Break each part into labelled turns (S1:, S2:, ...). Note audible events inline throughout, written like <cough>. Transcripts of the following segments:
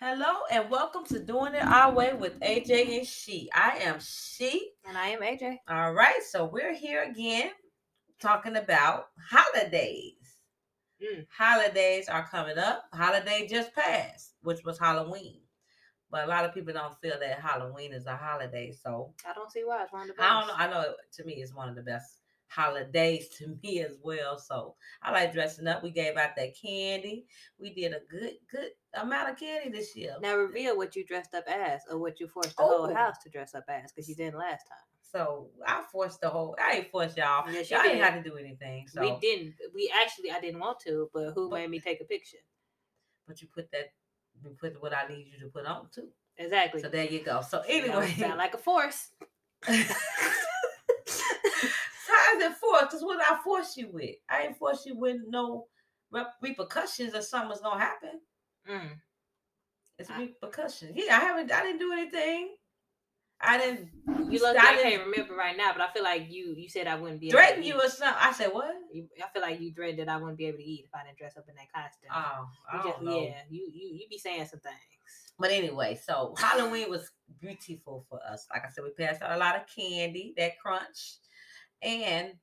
S1: Hello and welcome to Doing It Our Way with AJ and She. I am She.
S2: And I am AJ.
S1: All right, so we're here again talking about holidays.
S2: Mm.
S1: Holidays are coming up. Holiday just passed, which was Halloween. But a lot of people don't feel that Halloween is a holiday. So
S2: I don't see why it's one of the best.
S1: I don't know. I know it- to me it's one of the best holidays <laughs> to me as well. So I like dressing up. We gave out that candy. We did a good, good amount of candy this year.
S2: Now reveal what you dressed up as or what you forced the whole
S1: Oh.
S2: house to dress up as because you didn't last time.
S1: So I forced the whole. I ain't forced y'all.
S2: Yes,
S1: y'all didn't have to do anything. So,
S2: We didn't. We actually, I didn't want to, but who
S1: But-
S2: made me take a picture?
S1: but you put that. You put what I need you to put on too.
S2: Exactly.
S1: So there you go. So
S2: You know,
S1: anyway,
S2: sound like a force. <laughs>
S1: how is it forced? Because what I force you with? I ain't force you with no repercussions or something's gonna happen.
S2: Mm.
S1: It's
S2: I-
S1: repercussions. Yeah, I haven't. I didn't do anything. I didn't.
S2: You look.
S1: I
S2: can't remember right now, but I feel like you. You said I wouldn't be able
S1: threaten you or something. I said what?
S2: You- I feel like you dread that I wouldn't be able to eat if I didn't dress up in that costume.
S1: Oh, I
S2: You
S1: don't
S2: just-
S1: know.
S2: yeah, you you you be saying some things.
S1: But anyway, so Halloween was beautiful for us. Like I said, we passed out a lot of candy, that crunch, and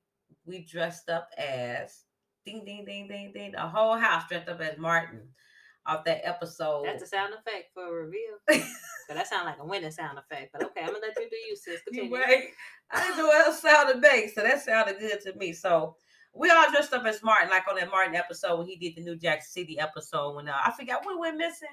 S1: we dressed up as ding ding ding ding ding. The whole house dressed up as Martin off that episode.
S2: That's a sound effect for a reveal. <laughs> So that sounds like a winning sound effect. But okay, I'm gonna let you do you, sis.
S1: You
S2: Continue.
S1: right. I didn't know what else sounded bass, so that sounded good to me. So we all dressed up as Martin, like on that Martin episode when he did the New Jack City episode. When uh, I forgot what went missing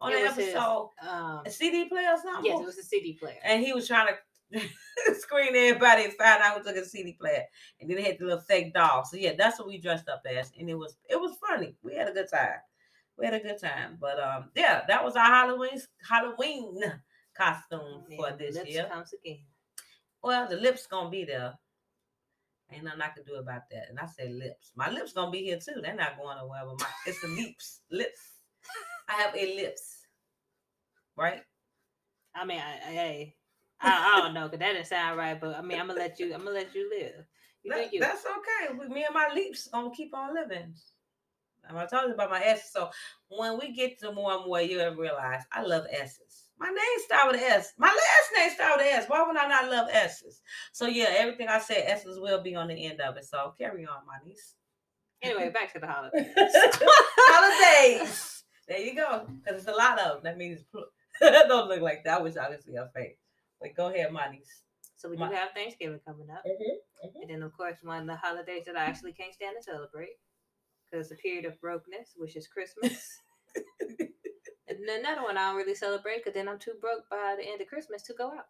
S1: on
S2: It
S1: that
S2: was his,
S1: episode,
S2: Um,
S1: a CD player or something.
S2: yes, it was a CD player.
S1: and he was trying to <laughs> screen everybody and find out who took a CD player. And then they had the little fake doll. So yeah, that's what we dressed up as, and it was it was funny. We had a good time. We had a good time. But um, yeah, that was our Halloween Halloween costume for
S2: And
S1: this
S2: lips
S1: year.
S2: comes again.
S1: Well, the lips gonna be there. Ain't nothing I can do about that. And I said lips. My lips gonna be here too. They're not going nowhere. But my it's the lips. Lips. I have a lips. Right?
S2: I mean, I, I, hey, I, I don't know, cause that didn't sound right. But I mean, I'm gonna let you. I'm gonna let you live. You
S1: That-
S2: you.
S1: that's okay. Me and my leaps gonna keep on living. And I told you about my S's. So when we get to more and more, you'll realize I love S's. My name start with S. My last name start with S. Why would I not love S's? So yeah, everything I said, S's will be on the end of it. So carry on, my niece.
S2: Anyway, back to the holidays. <laughs> <laughs>
S1: Holidays. There you go. Because it's a lot of them. That means <laughs> don't look like that. I wish I could see her face. But go ahead, my niece.
S2: So we do have Thanksgiving coming up, mm-hmm, mm-hmm. and then of course one of the holidays that I actually can't stand to celebrate, because the period of brokenness, which is Christmas. <laughs> and then another one I don't really celebrate, because then I'm too broke by the end of Christmas to go out,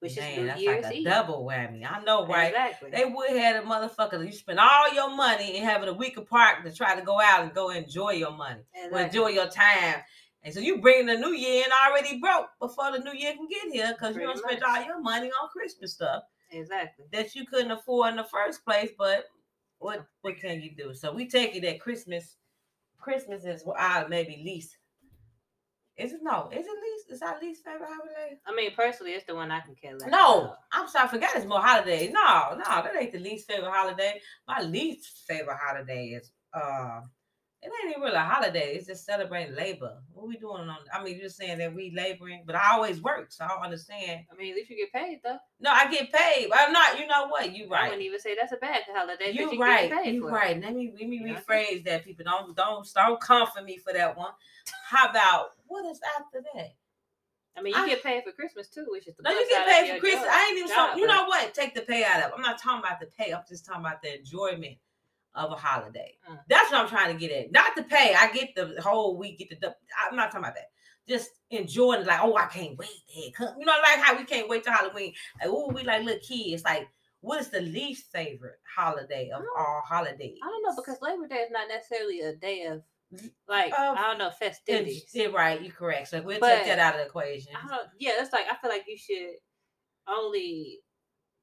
S2: which
S1: Man,
S2: is New
S1: that's
S2: Year's
S1: like a
S2: Eve.
S1: double whammy. I know, right?
S2: Exactly.
S1: They would have a motherfucker. You spend all your money and having a week apart to try to go out and go enjoy your money,
S2: Exactly.
S1: enjoy your time. And so you bring the new year in already broke before the new year can get here because you don't spend all your money on Christmas stuff
S2: Exactly.
S1: that you couldn't afford in the first place. But what what can you do? So we take it that Christmas, Christmas is what our maybe least. Is it no? Is it least? Is our least favorite holiday?
S2: I mean, personally, it's the one I can care less.
S1: No,
S2: about.
S1: I'm sorry, I forgot it's more holidays. No, no, that ain't the least favorite holiday. My least favorite holiday is uh it ain't even really a holiday, it's just celebrating labor. What we doing on I mean you're saying that we laboring, but I always work, so I don't understand.
S2: I mean, at least you get paid though.
S1: No, I get paid, I'm not, you know what? You right.
S2: I wouldn't even say that's a bad holiday.
S1: You
S2: you
S1: right,
S2: Get paid
S1: you
S2: for it.
S1: right. Let me let me
S2: Yeah.
S1: rephrase that. People don't don't don't come for me for that one. How about what is after that?
S2: I mean, you
S1: I-
S2: get paid for Christmas too, which is the
S1: No, you get paid for Christmas.
S2: job-
S1: I ain't even so.
S2: job,
S1: You know what? Take the pay out of. I'm not talking about the pay. I'm just talking about the enjoyment of a holiday.
S2: Mm.
S1: That's what I'm trying to get at. Not to pay. I get the whole week. Get the. I'm not talking about that. Just enjoying it. Like, oh, I can't wait. Hey, come. You know, like how we can't wait to Halloween. Like, oh, we like little kids. Like, what is the least favorite holiday of all holidays?
S2: I don't know because Labor Day is not necessarily a day of like
S1: Of-
S2: I don't know festivities.
S1: Yeah, right. You're correct. So we'll
S2: But-
S1: take that out of the equation.
S2: I don't. Yeah, it's like I feel like you should only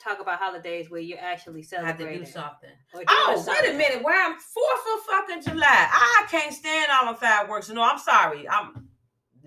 S2: talk about holidays where you're actually
S1: Have to do something. Oh, wait a minute. Where I'm Fourth of fucking July. I can't stand all the fireworks. No, I'm sorry. I'm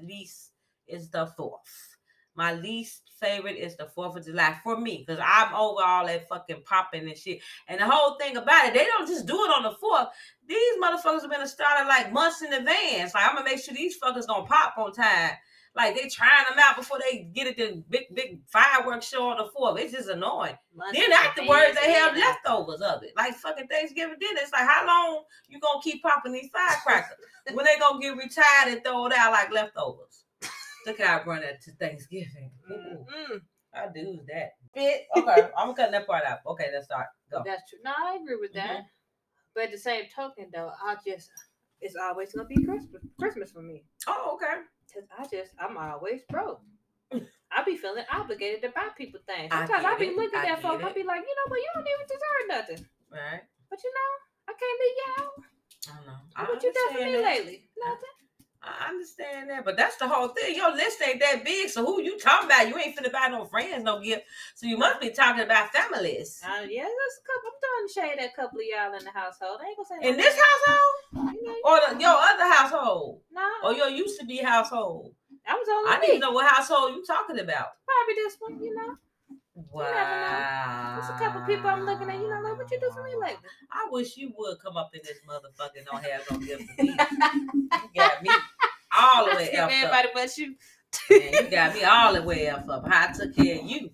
S1: least is the fourth. My least favorite is the Fourth of July for me because I'm over all that fucking popping and shit. And the whole thing about it, they don't just do it on the fourth. These motherfuckers have been started like months in advance. Like I'm gonna make sure these fuckers gonna pop on time. Like they trying them out before they get it the big big fireworks show on the fourth. It's just annoying. Then afterwards, they have leftovers of it, like fucking Thanksgiving dinner. It's like how long you gonna keep popping these firecrackers <laughs> when they gonna get retired and throw it out like leftovers? Look how I run that to Thanksgiving.
S2: Mm-mm.
S1: I do that. Bit okay. I'm cutting that part out. Okay, let's start. Go.
S2: That's true. No, I agree with that.
S1: Mhm.
S2: But at the same token, though, I just it's always gonna be Christmas. Christmas for me.
S1: Oh, okay.
S2: Cause I just I'm always broke. I be feeling obligated to buy people things.
S1: I
S2: Sometimes I,
S1: get
S2: be
S1: it.
S2: looking
S1: I
S2: at folks,
S1: get
S2: I be like, you know, what, you don't even deserve nothing.
S1: Right.
S2: But you know, I can't leave you out.
S1: I don't know. I
S2: what you done for me lately? Nothing.
S1: I understand that, but that's the whole thing. Your list ain't that big, so who you talking about? You ain't finna buy no friends, no gift. So you must be talking about families.
S2: Uh, yeah, there's a couple. I'm throwing shade at a couple of y'all in the household. I ain't gonna say
S1: In this household?
S2: You know,
S1: Or the, your other household?
S2: nah,
S1: Or your used to be household?
S2: I was only
S1: I to know what household you talking about.
S2: Probably this one. You know,
S1: Wow.
S2: there's a couple people I'm looking at. You know, like what you do for me lately?
S1: I wish you would come up in this motherfucker and don't have no gift me. You got me <laughs> all the way up.
S2: everybody but you.
S1: Man, you got me all the way up. up. How I took care of you.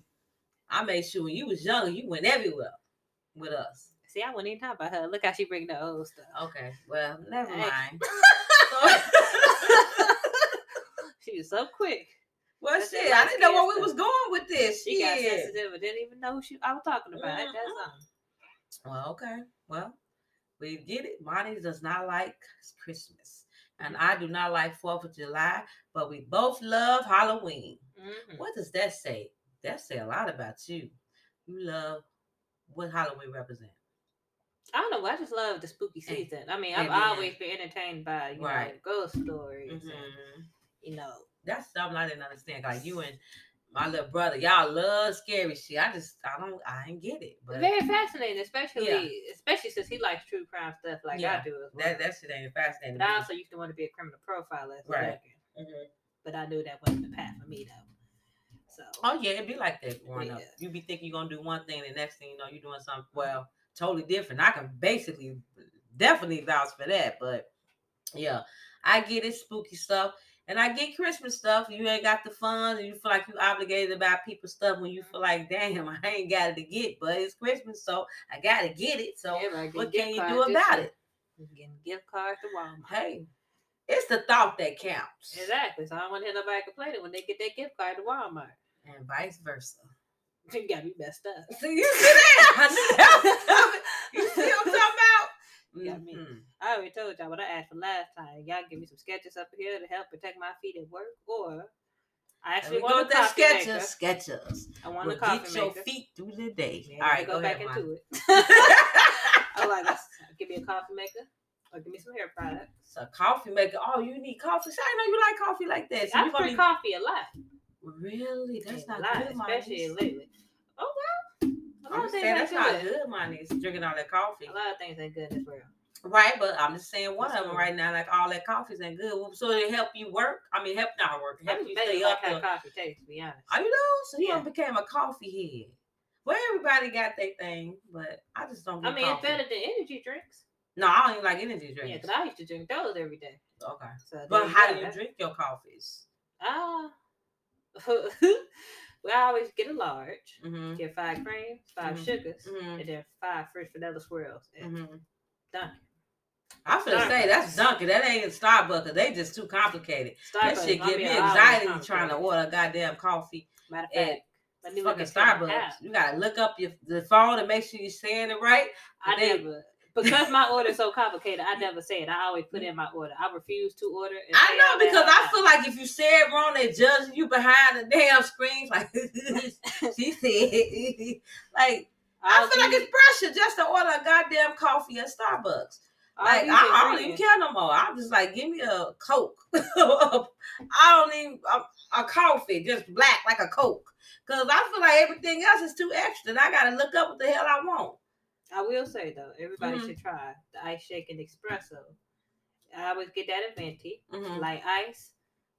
S1: I made sure when you was younger, you went everywhere with us.
S2: See, I wouldn't even talk about her. Look how she bring the old stuff.
S1: Okay, well, never
S2: Hey.
S1: mind. <laughs> <laughs>
S2: she was so quick.
S1: well,
S2: That's
S1: shit, I didn't know where we was going with this.
S2: She got
S1: Shit.
S2: sensitive didn't even know who she I was talking about. Ain't that
S1: Mhm.
S2: something?
S1: Well, okay. Well, we get it. Monty does not like Christmas. And I do not like Fourth of July, but we both love Halloween.
S2: Mhm.
S1: What does that say? That say a lot about you. You love what Halloween represents.
S2: I don't know. I just love the spooky season. I mean, I've
S1: and
S2: always been entertained by you know ghost stories and
S1: Mhm.
S2: you know
S1: That's something I didn't understand. Like you and my little brother, y'all love scary shit. I just I don't I ain't get it. But
S2: very fascinating, especially especially since he likes true crime stuff like
S1: Yeah,
S2: I do as well.
S1: that that shit ain't fascinating.
S2: but I also used to want to be a criminal profiler
S1: Right. Mhm.
S2: but I knew that wasn't the path for me though. So
S1: Oh yeah, it'd be like that growing up. You be thinking you're gonna do one thing, the next thing you know, you're doing something well, totally different. I can basically definitely vouch for that. But yeah, I get it, spooky stuff. And I get Christmas stuff. You ain't got the funds and you feel like you obligated to buy people stuff when you feel mm-hmm. like, damn, I ain't got it to get, but it's Christmas, so I gotta get it. So
S2: getting
S1: what can you do about it? Mm-hmm.
S2: Getting gift cards to Walmart.
S1: Hey, it's the thought that counts.
S2: Exactly. So I don't want to hear nobody complaining when they get their gift card to Walmart.
S1: And vice versa. <laughs>
S2: You got me messed up.
S1: See, you see that? <laughs> I knew that was <laughs> coming. You see what I'm talking about?
S2: Yeah, me.
S1: Mhm.
S2: I already told y'all what I asked for last time. Y'all give me some Skechers up here to help protect my feet at work, or I actually want a coffee
S1: Skechers.
S2: maker.
S1: Skechers.
S2: I want
S1: Will
S2: a coffee
S1: get your feet through the day.
S2: Yeah,
S1: All right,
S2: me
S1: go,
S2: back
S1: ahead,
S2: into it. <laughs> <laughs> I like this. Give me a coffee maker, or give me some hair products.
S1: So coffee maker. Oh, you need coffee. So I know you like coffee like that. So
S2: I
S1: you
S2: drink
S1: be
S2: coffee a lot.
S1: really? That's
S2: a
S1: not
S2: lot,
S1: good,
S2: especially lately. Oh well, a lot
S1: I'm just
S2: things
S1: saying that's not
S2: good.
S1: Monty. is Drinking all that coffee.
S2: A lot of things ain't good in this world.
S1: Right, but I'm just saying one
S2: That's
S1: of them right now, like all that coffee's ain't good. So it help you work. I mean, help not work.
S2: I
S1: Help
S2: just
S1: you stay
S2: like
S1: up
S2: how coffee tastes, to be honest.
S1: Are you know? So
S2: Yeah.
S1: done became a coffee head. Well, everybody got their thing, but I just don't.
S2: I mean, it's better than energy drinks.
S1: No, I don't even like energy drinks.
S2: Yeah, because I used to drink those every day.
S1: okay,
S2: So
S1: but how do you drink your coffees?
S2: Ah. <laughs> <laughs> we always get a large,
S1: Mm-hmm.
S2: get five creams, 5
S1: Mhm.
S2: sugars,
S1: Mhm.
S2: and then five fresh vanilla swirls. And
S1: Mm-hmm.
S2: Dunkin'.
S1: I was gonna say that's Dunkin'. That ain't Starbucks. They just too complicated. That
S2: Starbucks,
S1: shit
S2: my
S1: get me anxiety trying to order goddamn coffee
S2: Matter of
S1: at
S2: fact,
S1: fucking
S2: look at your
S1: Starbucks. You gotta look up your the phone and make sure you're saying it right.
S2: I never because my order is so complicated. I never say it. I always put in my order. I refuse to order.
S1: I know because I feel like if you say it wrong, they judging you behind the damn screen. <laughs> Like <laughs> she said, <laughs> like I
S2: I'll
S1: feel like it's pressure just to order a goddamn coffee at Starbucks. Like I, I, don't even care no more. I'm just like, give me a Coke. I don't even a, a, coffee, just black like a Coke. Cause I feel like everything else is too extra. And I gotta look up what the hell I want.
S2: I will say though, everybody mm-hmm. should try the ice shaking espresso. I always get that at Venti, mm-hmm. like ice,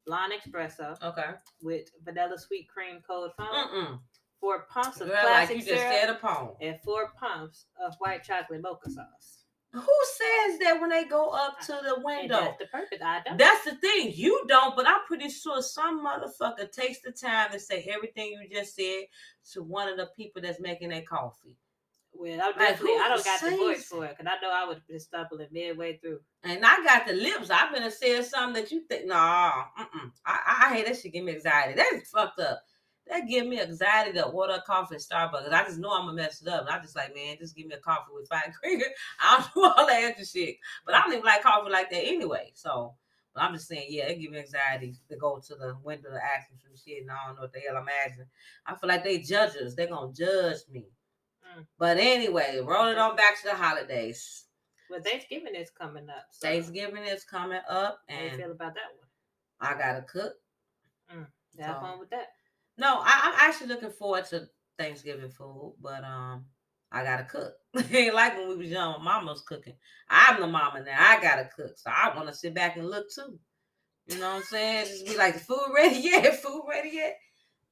S2: blonde espresso.
S1: Okay.
S2: With vanilla sweet cream cold foam. Mm-mm. Four pumps of
S1: Girl, classic like you just syrup
S2: and four pumps of white chocolate mocha sauce.
S1: Who says that when they go up to the window?
S2: that's the purpose. I don't.
S1: That's the thing. You don't, but I'm pretty sure some motherfucker takes the time to say everything you just said to one of the people that's making that coffee.
S2: Well, I definitely I don't got the voice for it because I know I would have been stumbling midway through.
S1: And I got the lips. I've been saying something that you think, nah. I, I hate that shit. Give me anxiety. That's fucked up. That give me anxiety to order a coffee at Starbucks. I just know I'm gonna mess it up. And I just like, man, just give me a coffee with five <laughs> cream. I don't do all that extra shit. But I don't even like coffee like that anyway. So I'm just saying, yeah, it give me anxiety to go to the window to ask them some shit and I don't know what the hell I'm asking. I feel like they judge us. They're gonna judge me. But anyway, rolling on back to the holidays.
S2: Well, Thanksgiving is coming up.
S1: So. Thanksgiving is coming up,
S2: and how you feel about that one?
S1: I gotta cook.
S2: Mm. Have so, fun with that.
S1: No, I, am actually looking forward to Thanksgiving food, but um, I gotta cook. <laughs> ain't like when we was young, mama was cooking. I'm the mama now. I gotta cook, so I want to sit back and look too. You know what I'm saying? Just be like, the food ready yet? <laughs> Food ready yet?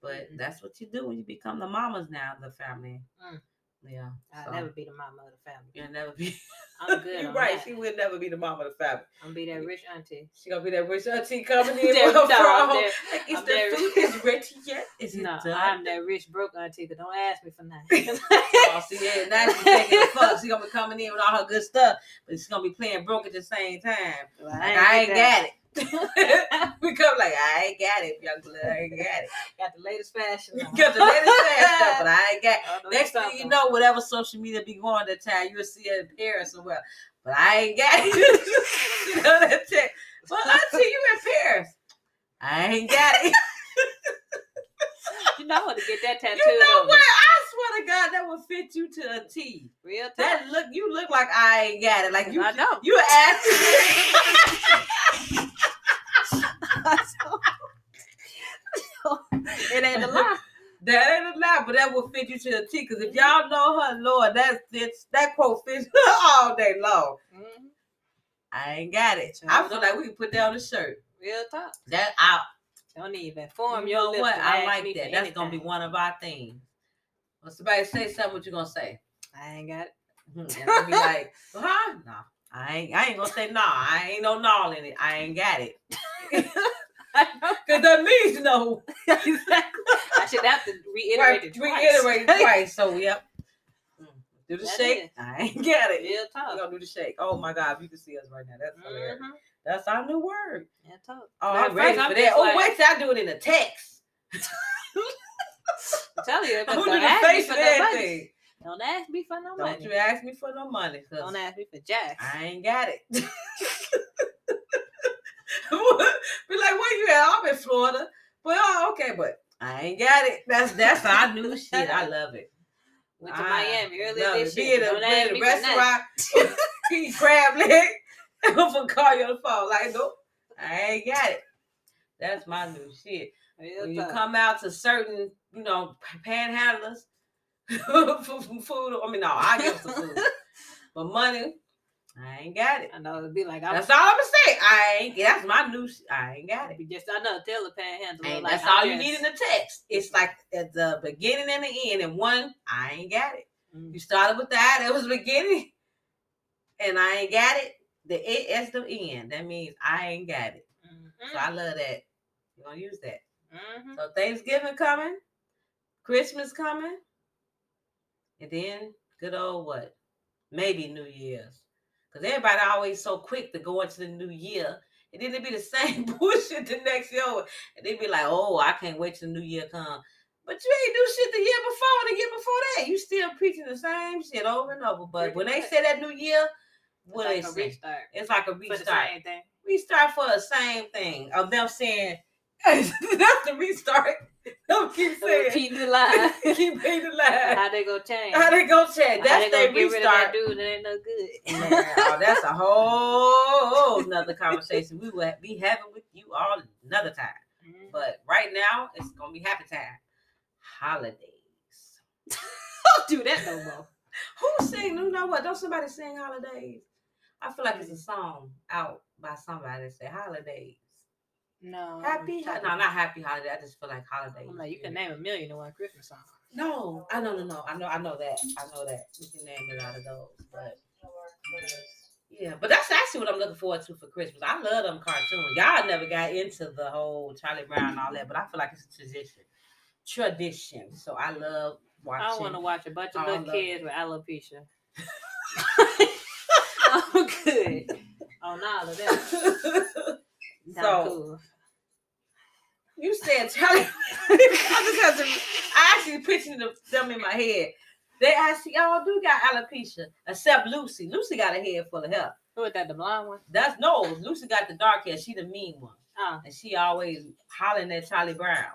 S1: But mm-hmm. that's what you do when you become the mamas now, the family. Mm. Yeah.
S2: I'll so. never be the mama of the family.
S1: You'll never be. <laughs>
S2: I'm good. <laughs>
S1: You're right. That. She will never be the mama of the family.
S2: I'm gonna be that rich auntie.
S1: She gonna be that rich auntie <laughs> coming in with her from. Is I'm the food is ready yet? Is
S2: no,
S1: done?
S2: I'm that rich broke auntie. But don't ask me for nothing.
S1: oh, see, yeah, now she's taking the fuck. She's gonna be coming in with all her good stuff, but she's gonna be playing broke at the same time. Like, I ain't, I ain't got it. <laughs> we come like I ain't got it, young blood. I ain't got it.
S2: got the latest fashion.
S1: got the latest fashion, but I ain't got. Next thing you know, whatever social media be going that time, you'll see it in Paris or well. But I ain't got it. <laughs> you know that tech. Well, <laughs> see you in Paris. I ain't got it. <laughs>
S2: you know how to get that tattoo.
S1: You know what? I swear to God, that would fit you to a T.
S2: Real time.
S1: That look, you look like I ain't got it. Like you,
S2: I know.
S1: You asked.
S2: it ain't a lie.
S1: That ain't a lie, but that will fit you to the T. Because if y'all know her, Lord, that fits that quote fits her <laughs> all day long. Mm-hmm. I ain't got it. I feel like we can put that on the shirt.
S2: Real talk.
S1: That out.
S2: Don't even form you
S1: your
S2: know
S1: what? I like that. That's gonna be one of our themes. When somebody say something, what you gonna say?
S2: I ain't got it.
S1: Mm-hmm. <laughs> And I'll be like, huh? No, I ain't. I ain't gonna say no. I ain't no null in it. I ain't got it. <laughs> Because that means no. <laughs>
S2: exactly. I should have to reiterate right, it twice.
S1: Reiterate it twice. So, yep. Mm. Do the that shake. Is. I ain't got it.
S2: Real talk.
S1: We're gonna do the shake. Oh my God, you can see us right now. That's hilarious. Mm-hmm. That's our new word.
S2: Yeah, talk.
S1: Oh, I'm ready for that. Oh, wait till I do it in a text. <laughs>
S2: Telling you, <laughs>
S1: I'm the face of everything.
S2: Don't ask me for no
S1: Don't
S2: money.
S1: Don't you ask me for no money.
S2: Don't ask me for jack.
S1: I ain't got it. <laughs> Be like, where you at? I'm in Florida. But oh, okay, but I ain't got it. That's that's our new shit. I love it.
S2: Went to I Miami earlier this
S1: year. Be in a, be in a restaurant, eat crab leg, for call you on the phone. Like, nope, I ain't got it. That's my new shit. Real when tough. you come out to certain, you know, panhandlers <laughs> for food, I mean, no, I give some food, <laughs> but money, I ain't got it.
S2: I know it'd be like
S1: I'm, that's all I'm gonna say. I ain't. That's my new. I ain't got it.
S2: Just I know tell the panhandle.
S1: Like, that's all you need in the text. It's like at the beginning and the end, and one I ain't got it. Mm-hmm. You started with that. It was beginning, and I ain't got it. The it the end. That means I ain't got it. Mm-hmm. So I love that. You gonna use that. Mm-hmm. So Thanksgiving coming, Christmas coming, and then good old what? Maybe New Year's. Because everybody always so quick to go into the new year. And then it be the <laughs> same bullshit the next year. And they be like, oh, I can't wait till the new year come. But you ain't do shit the year before the year before that. You still preaching the same shit over and over. But when they say that new year, what
S2: it's
S1: like
S2: say?
S1: It's like a restart.
S2: For the same thing.
S1: Restart for the same thing of them saying <laughs> That's the restart. <laughs> Don't keep saying.
S2: Repeat the line. <laughs>
S1: keep repeating the line.
S2: How they gonna change?
S1: How they gonna change? That's
S2: they
S1: their
S2: gonna get rid of that
S1: restart.
S2: dude that ain't no good.
S1: Man, oh, that's a whole another conversation we will be having with you all another time.
S2: Mhm.
S1: But right now, it's gonna be happy time. Holidays.
S2: Don't do that no more.
S1: Who sing? You know what? Don't somebody sing holidays? I feel like it's a song out by somebody that say holidays.
S2: No.
S1: Happy? No, not happy holiday. I just feel like holidays.
S2: I'm like, you can name a million and one Christmas song.
S1: No, I know, no, no. I know, I know that. I know that. We can name a lot of those, but yeah. But that's actually what I'm looking forward to for Christmas. I love them cartoons. Y'all never got into the whole Charlie Brown and all that, but I feel like it's a tradition. Tradition. So I love watching.
S2: I want to watch a bunch of little
S1: the-
S2: kids with alopecia. <laughs> <laughs> I'm good on all of that. Not
S1: So-
S2: cool.
S1: You said Charlie. <laughs> I to. I actually pictured them- them in my head. They actually all do got alopecia, except Lucy. Lucy got a head full of hair.
S2: Who is that? The blonde one?
S1: That's no. Lucy got the dark hair. She the mean one,
S2: Oh,
S1: and she always hollering at Charlie Brown.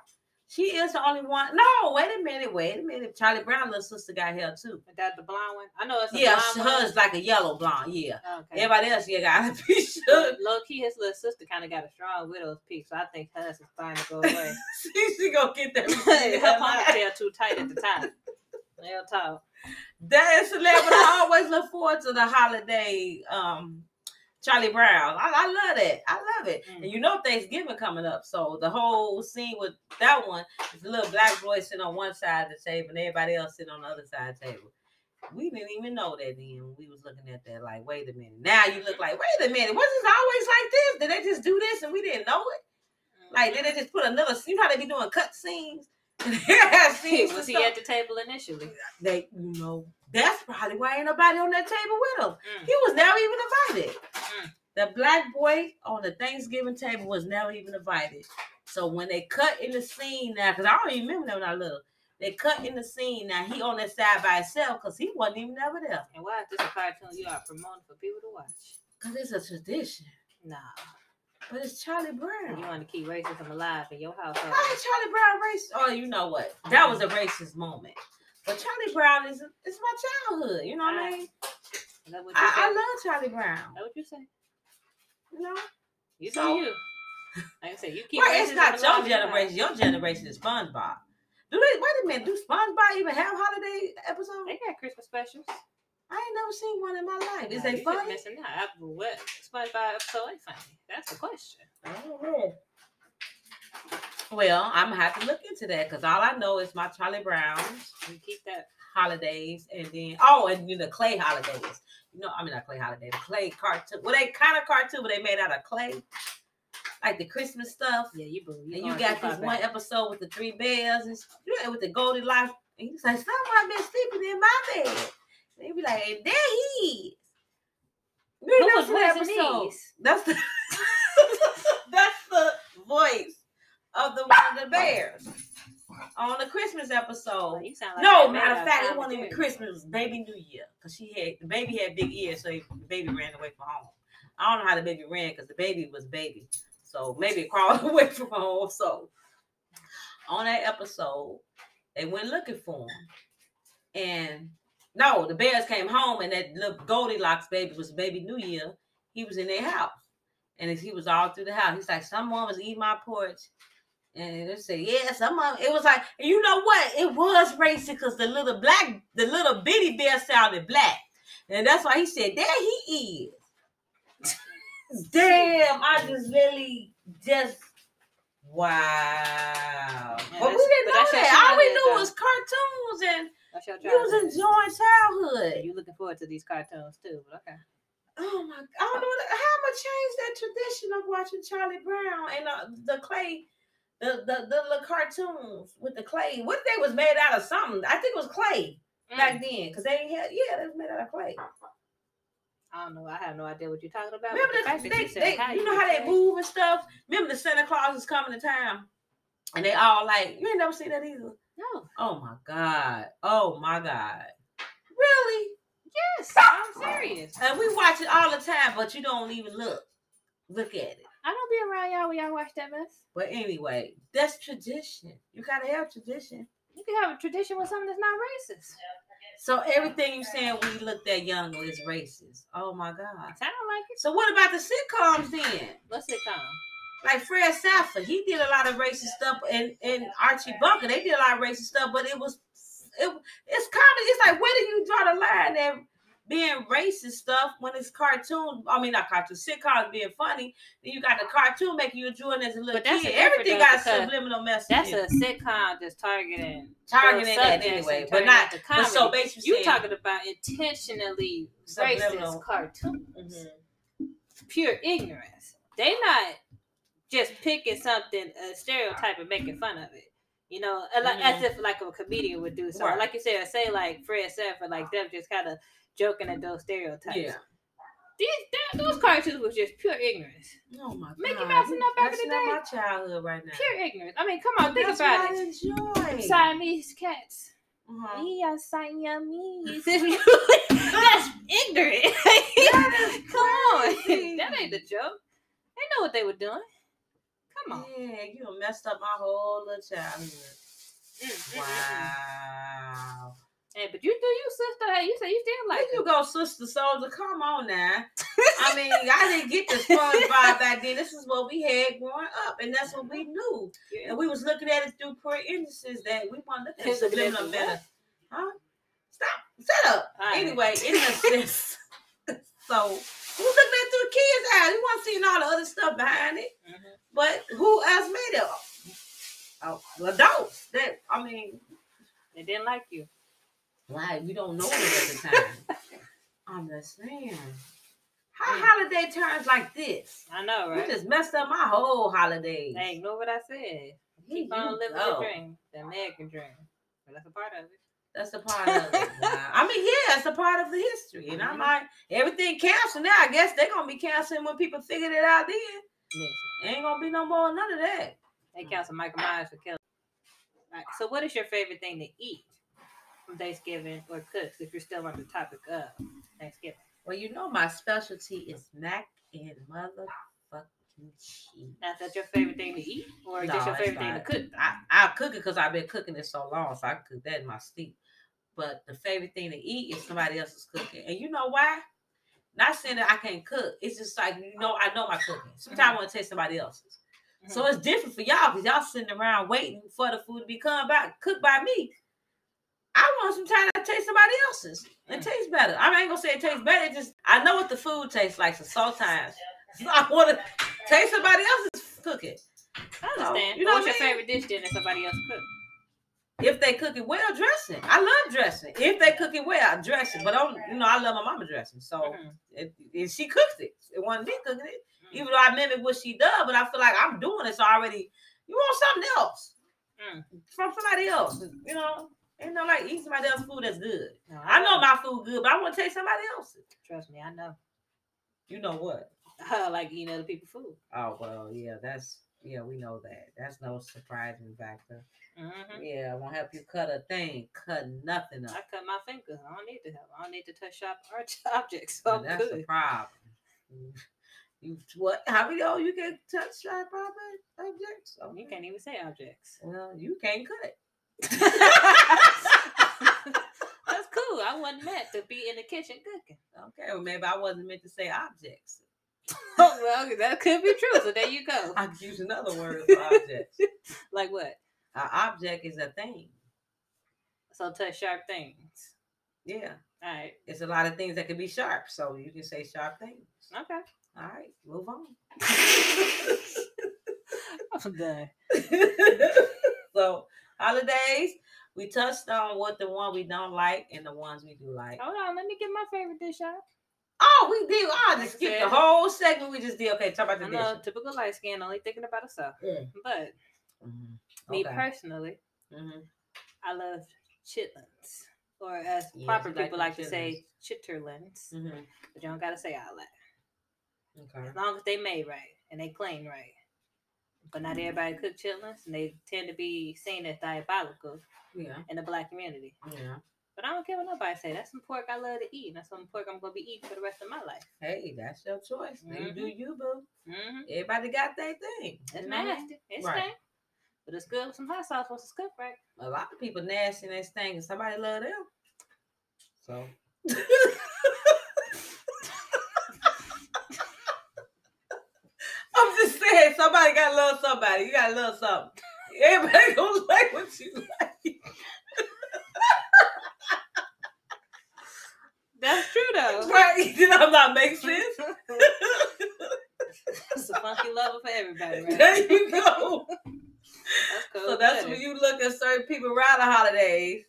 S1: She is the only one. No, wait a minute. Wait a minute. Charlie Brown little sister got hair too.
S2: is that the blonde one? I know it's a
S1: Yeah, hers like a yellow blonde. Yeah.
S2: Okay.
S1: Everybody else, yeah, got alopecia. <laughs>
S2: But low key, his little sister kind of got a strong widow's peak, so I think hers is starting to go <laughs> away.
S1: she, she gonna get that. <laughs>
S2: Her ponytail too tight at the top. Real talk.
S1: That is. But I always look forward to the holiday um Charlie Brown. I, I love that. I love it.
S2: Mm.
S1: And you know Thanksgiving coming up. So the whole scene with that one is a little black boy sitting on one side of the table and everybody else sitting on the other side of the table. We didn't even know that then we was looking at that. Like, wait a minute. Now you look like, wait a minute, was this always like this? Did they just do this and we didn't know it? Like, did they just put another scene? you know how they be doing cut scenes? <laughs> <laughs> scenes
S2: was he
S1: stuff?
S2: at the table initially?
S1: they you know that's probably why ain't nobody on that table with him.
S2: Mm.
S1: He was never even invited. The black boy on the Thanksgiving table was never even invited. So when they cut in the scene now, because I don't even remember that when I little, they cut in the scene now. He on that side by himself because he wasn't even ever there.
S2: And why is this a cartoon you are promoting for people to watch?
S1: Because it's a tradition.
S2: Nah,
S1: But it's Charlie Brown.
S2: you want to keep racism alive in your household.
S1: How is Charlie Brown racist? Oh, you know what? That was a racist moment. But Charlie Brown is it's my childhood. You know what I ah. mean?
S2: Is what
S1: I, I love Charlie Brown.
S2: Is that what you say?
S1: You know?
S2: You
S1: So-
S2: do you. Like I said, you keep.
S1: Right, it's not your
S2: alive in your
S1: generation. Your generation is SpongeBob. Do they? Wait a minute. Do SpongeBob even have holiday episodes?
S2: They got Christmas specials.
S1: I ain't never seen one in my life. Is
S2: Nah,
S1: they funny?
S2: Missing out. What? SpongeBob episode ain't funny. That's the question.
S1: Well, I'm gonna have to look into that because all I know is my Charlie Browns
S2: You keep that.
S1: holidays, and then oh, and you know, clay holidays. You know, I mean not clay holiday, the clay cartoon. Well, they kind of cartoon, but they made out of clay, like the Christmas stuff.
S2: Yeah, you boo.
S1: and you got this one
S2: back.
S1: episode with the three bears and yeah, with the Goldilocks. And he's like, someone been sleeping in my bed. And they be like, and there he is. You
S2: Who was
S1: seen that
S2: voicing
S1: episode. That's the <laughs> that's the voice of the one of the <laughs> bears on the Christmas episode.
S2: Like
S1: No, matter of fact, it wasn't even Christmas. It was Baby New Year because she had the baby had big ears, so the baby ran away from home. I don't know how the baby ran because the baby was baby, so maybe it crawled <laughs> away from home. So on that episode, they went looking for him, and no, the bears came home, and that little Goldilocks baby was Baby New Year. He was in their house, and as he was all through the house. He's like, someone was eating my porch. And they said, yeah, some of it was like, you know what? It was racist because the little black, the little bitty bear sounded black. And that's why he said, there he is. <laughs> Damn, I just really just wow.
S2: Yeah,
S1: but we didn't
S2: but
S1: know that. All we knew
S2: though.
S1: was cartoons and you was enjoying childhood.
S2: You looking forward to these cartoons too, but okay.
S1: Oh my! I don't know how I'm gonna change that tradition of watching Charlie Brown and uh, the clay, the, the the little cartoons with the clay. What they was made out of something? I think it was clay
S2: Mm.
S1: back then because they had. Yeah, they was made out of clay.
S2: I don't know. I have no idea what you're talking about.
S1: Remember
S2: the
S1: the, they,
S2: you
S1: they,
S2: how
S1: you know how they move and stuff. Remember the Santa Claus is coming to town, and they all like you ain't never seen that either.
S2: No.
S1: Oh my god! Oh my god! Really?
S2: Yes, I'm serious.
S1: And we watch it all the time, but you don't even look. Look at it.
S2: I don't be around y'all when y'all watch that mess.
S1: But anyway, that's tradition. You gotta have tradition.
S2: You can have a tradition with something that's not racist.
S1: So everything you're saying when we looked at young is racist. Oh my god.
S2: Sound like it.
S1: So what about the sitcoms then?
S2: What sitcom?
S1: Like Fred Sanford, he did a lot of racist stuff, and and Archie Bunker, they did a lot of racist stuff, but it was it, it's comedy. It's like where do you draw the line being racist stuff when it's cartoon? I mean, not cartoon, sitcoms being funny. Then you got the cartoon making you enjoy it as a little
S2: But that's
S1: kid.
S2: a
S1: Everything got subliminal message.
S2: That's a sitcom that's targeting
S1: targeting that anyway,
S2: and
S1: but not.
S2: the
S1: But so basically,
S2: You
S1: saying-
S2: talking about intentionally
S1: Subliminal.
S2: racist cartoons.
S1: Mhm.
S2: Pure ignorance. They not just picking something, a stereotype and making fun of it. You know, a- like, as if like a comedian would do so.
S1: Right.
S2: Like you said, say like Fred Sanford, like them just kind of joking at those stereotypes.
S1: Yeah.
S2: These that, those cartoons was just pure ignorance.
S1: Oh my
S2: Mickey
S1: God.
S2: Mouse that back in the
S1: up my childhood right now.
S2: Pure ignorance. I mean, come on, think
S1: That's
S2: about
S1: what I
S2: it.
S1: enjoy.
S2: Siamese cats.
S1: Uh-huh.
S2: We are Siamese. <laughs> <laughs> That's ignorant. <laughs> Come on. that ain't the joke. They know what they were doing. Come on.
S1: Yeah, you messed up my whole little childhood.
S2: Mm, mm, mm, mm.
S1: Wow.
S2: Hey, but you do you sister. Hey, you say you still like
S1: you go, Sister Soldier. Come on now. <laughs> I mean, I didn't get this the SpongeBob back then. This is what we had growing up, and that's what we knew.
S2: Yeah.
S1: And we was looking at it through poor innocence that we want to look at subliminal better. Huh? Stop. Shut up.
S2: Right.
S1: Anyway, innocence. <laughs> <laughs> so we was looking at it through the kids' eyes. We wasn't seeing all the other stuff behind it.
S2: Mhm.
S1: But who else made it? Oh, adults. That I mean,
S2: They didn't like you.
S1: Why we don't know it at the time. <laughs> I'm just saying. How holiday turns like this?
S2: I know, right?
S1: You just messed up my whole holidays.
S2: Hey, ignore what I said. Keep on living
S1: go.
S2: the dream, the American dream. But that's a part of it.
S1: That's a part of it. <laughs> I mean, yeah, it's a part of the history. And I'm
S2: Mhm.
S1: like, everything canceled now. I guess they're gonna be canceling when people figured it out then.
S2: Listen,
S1: Ain't gonna be no more none of that.
S2: they cancel Michael Myers for killing. All right. So, what is your favorite thing to eat from Thanksgiving or cooks if you're still on the topic of Thanksgiving?
S1: Well, you know my specialty is mac and motherfucking cheese.
S2: Now, is that your favorite thing to eat, or is
S1: No,
S2: just your favorite thing to cook?
S1: I I cook it because I've been cooking it so long, so I cook that in my sleep. But the favorite thing to eat is somebody else's cooking, and you know why? Not saying that I can't cook. It's just like you know, I know my cooking. Sometimes I want to taste somebody else's. So
S2: Mhm.
S1: it's different for y'all because y'all sitting around waiting for the food to be come back cooked by me. I want some time to taste somebody else's. It tastes better. I ain't gonna say it tastes better. It just I know what the food tastes like. So sometimes <laughs> so I want to taste somebody else's cooking.
S2: I understand.
S1: you know
S2: What's
S1: what
S2: your
S1: mean?
S2: favorite dish then that somebody else cooked?
S1: If they cook it well, dressing. I love dressing. If they cook it well, I dress it. But I don't, you know, I love my mama dressing. So
S2: Mhm.
S1: it, it- she cooks it. It wasn't me cooking it.
S2: Mm.
S1: Even though I mimic what she does, but I feel like I'm doing it. So I already, you want something else
S2: Mm.
S1: from somebody else. You know, ain't no like eat somebody else's food that's good.
S2: No,
S1: I know my food good, but I want to taste somebody else's.
S2: Trust me, I know.
S1: You know what?
S2: I <laughs> like eating other people's food.
S1: Oh well, yeah, that's yeah, we know that. That's no surprising factor.
S2: hmm
S1: Yeah, I won't help you cut a thing, cut nothing up.
S2: I cut my finger. I don't need to help. I don't need to touch sharp arch- <laughs> objects. So
S1: that's the
S2: good.
S1: problem. <laughs> You what? How many oh you can touch sharp objects. objects?
S2: You can't even say objects.
S1: Well, you can't cut it.
S2: That's cool. I wasn't meant to be in the kitchen cooking.
S1: Okay, well maybe I wasn't meant to say objects. <laughs>
S2: Oh, well, that could be true. So there you go. <laughs>
S1: I could use another word for objects. <laughs>
S2: Like what?
S1: An object is a thing.
S2: So touch sharp things.
S1: Yeah,
S2: All right.
S1: it's a lot of things that can be sharp, so you can say sharp things.
S2: Okay.
S1: All right, move on.
S2: I'm done.
S1: so holidays, we touched on what the one we don't like and the ones we do like.
S2: Hold on. Let me get my favorite dish out.
S1: Oh, we did. Oh, I just skipped the whole segment we just did. Okay, talk about the
S2: I
S1: dish.
S2: know, typical light skin, only thinking about herself.
S1: Mm.
S2: But
S1: Mhm.
S2: me
S1: Okay.
S2: personally,
S1: Mhm.
S2: I love chitlins, or as
S1: Yes,
S2: proper
S1: you like
S2: people like to say, chitterlings.
S1: Mhm.
S2: But you don't gotta say all that.
S1: Okay.
S2: As long as they made right and they clean right. But not everybody cook chitlins, and they tend to be seen as diabolical
S1: Yeah.
S2: in the black community.
S1: Yeah.
S2: But I don't care what nobody say. That's some pork I love to eat. That's some pork I'm gonna be eating for the rest of my life.
S1: Hey, that's your choice. Mm-hmm. You do mm-hmm. you, boo.
S2: Mm-hmm.
S1: Everybody got their thing.
S2: It's nasty. It's right. But it's good with some hot sauce once it's cooked right.
S1: A lot of people nasty in this thing, and somebody love them. So. <laughs> I'm just saying, somebody gotta love somebody. You gotta love something. <laughs> Everybody gonna like what you like.
S2: That's true though.
S1: Right? Did I not make sense?
S2: it's a funky lover for everybody, right?
S1: There you go. That's cool. So that's when you look at certain people around the holidays.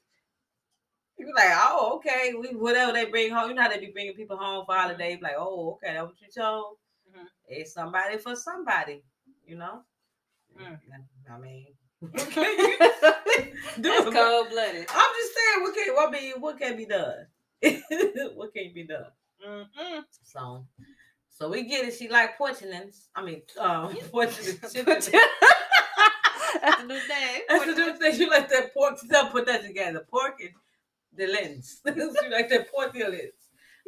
S1: You're like, oh, okay, we whatever they bring home. You know how they be bringing people home for holidays. Like, oh, okay, that's what you chose. Mm-hmm. It's somebody for somebody, you know. Mm. I mean, <laughs>
S2: That's cold blooded.
S1: I'm just saying, what can what be what can be done? <laughs> what can be done? Mm-mm. So, so we get it. She like Portuguese. I mean, um, <laughs> Portuguese. That's
S2: the new thing.
S1: That's the new thing. You like that pork. Don't put that together. Pork and the lens. you like that pork the lens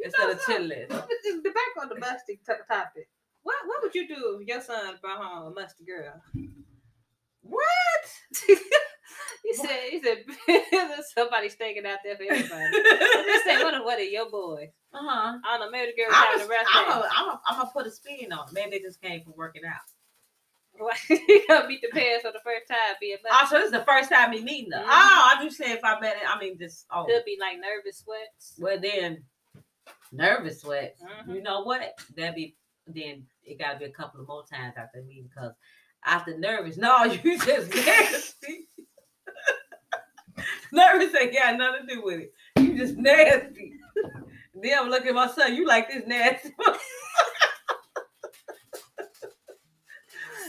S1: instead of chitlins.
S2: The back on the musty t- topic. What what would you do if your son brought home a musty girl?
S1: What? <laughs>
S2: he said, he said, <laughs> somebody's thinking out there for everybody. I'm just saying, what, what are your boys?
S1: Uh huh.
S2: I don't know, maybe the girls having the rest
S1: I'm I'm gonna put a spin on it. Maybe they just came from working out. <laughs>
S2: you gonna meet the parents for the first time being
S1: Oh, so this is the first time me meeting them. Mm-hmm. Oh, I'm just saying if I met it, I mean just oh
S2: could be like nervous sweats.
S1: Well then nervous sweats. Mm-hmm. You know what? That'd be then it gotta be a couple of more times after meeting because after nervous. No, <laughs> you just nasty. <laughs> nervous ain't got nothing to do with it. You just nasty. then I'm looking at my son. You like this nasty? <laughs>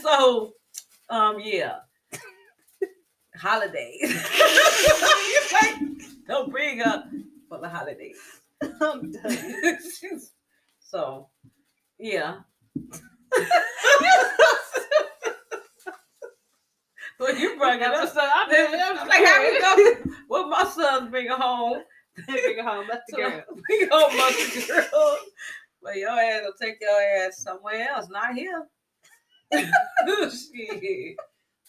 S1: so, um, yeah. Holidays. like, don't bring up for the holidays. I'm done. so, yeah. Well, you brought it up. So I'm, I'm like, how we go? <laughs> What my sons bring home? <laughs>
S2: bring it home, Musty girl.
S1: Bring home, Musty girl. But your ass will take your ass somewhere else, not here. <laughs> Shit.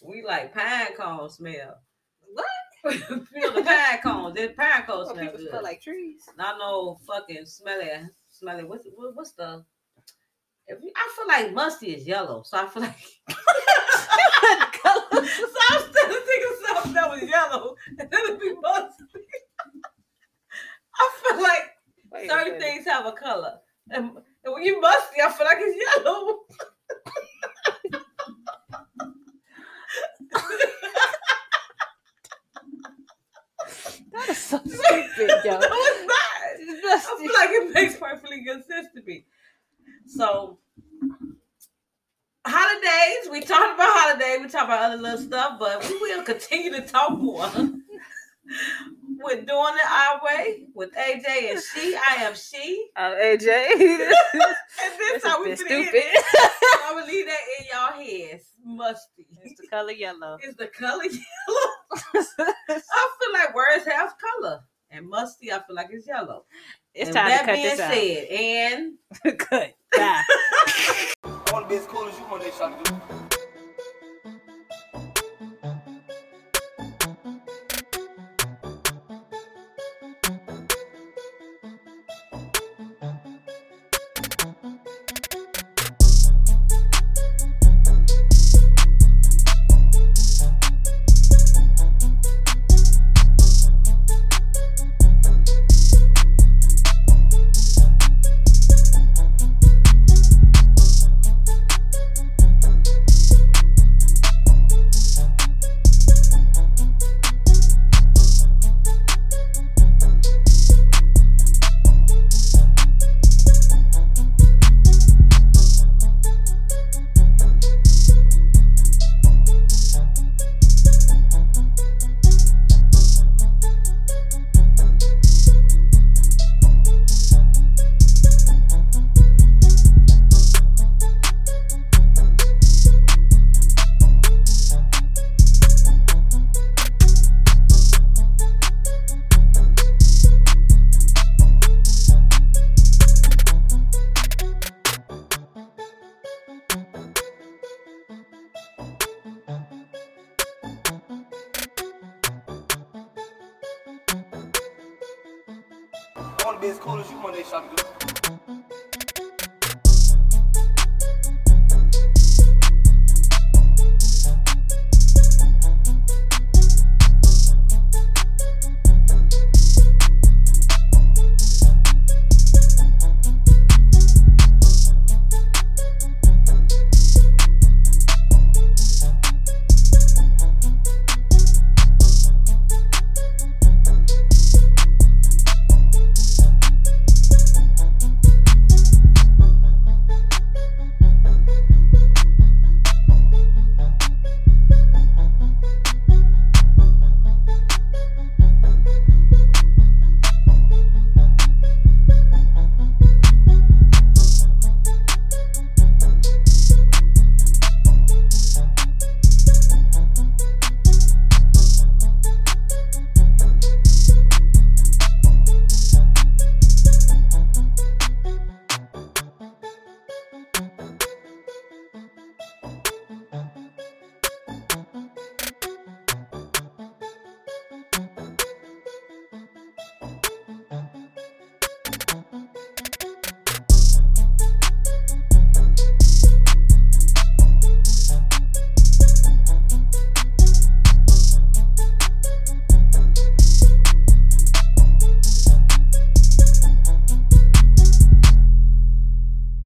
S1: We like pine cone smell.
S2: What?
S1: Feel the pine cones. This pine cone smell good.
S2: Smell like trees.
S1: Not no fucking smelly, smelly. What's what, what's the? I feel like musty is yellow, so I feel like <laughs> so I'm still thinking something that was yellow and then it'd be musty. <laughs> I feel like wait, certain wait. things have a color. And, and when you musty, I feel like it's yellow. <laughs>
S2: that is so stupid, yo.
S1: no, it's not. I feel like it makes perfectly good sense to me. So holidays. We talked about holidays. We about other little stuff, but we will continue to talk more. We're doing it our way with AJ and she. I am she.
S2: Uh, I'm AJ. <laughs> <laughs>
S1: and this how we stupid. <laughs> I will leave that in y'all heads. Musty.
S2: It's the color yellow.
S1: It's the color yellow. I feel like words have color. And musty, I feel like it's yellow.
S2: It's and time that to cut being this
S1: said,
S2: and cut. Bye.
S3: I want to be as cool as you one day, Shotty.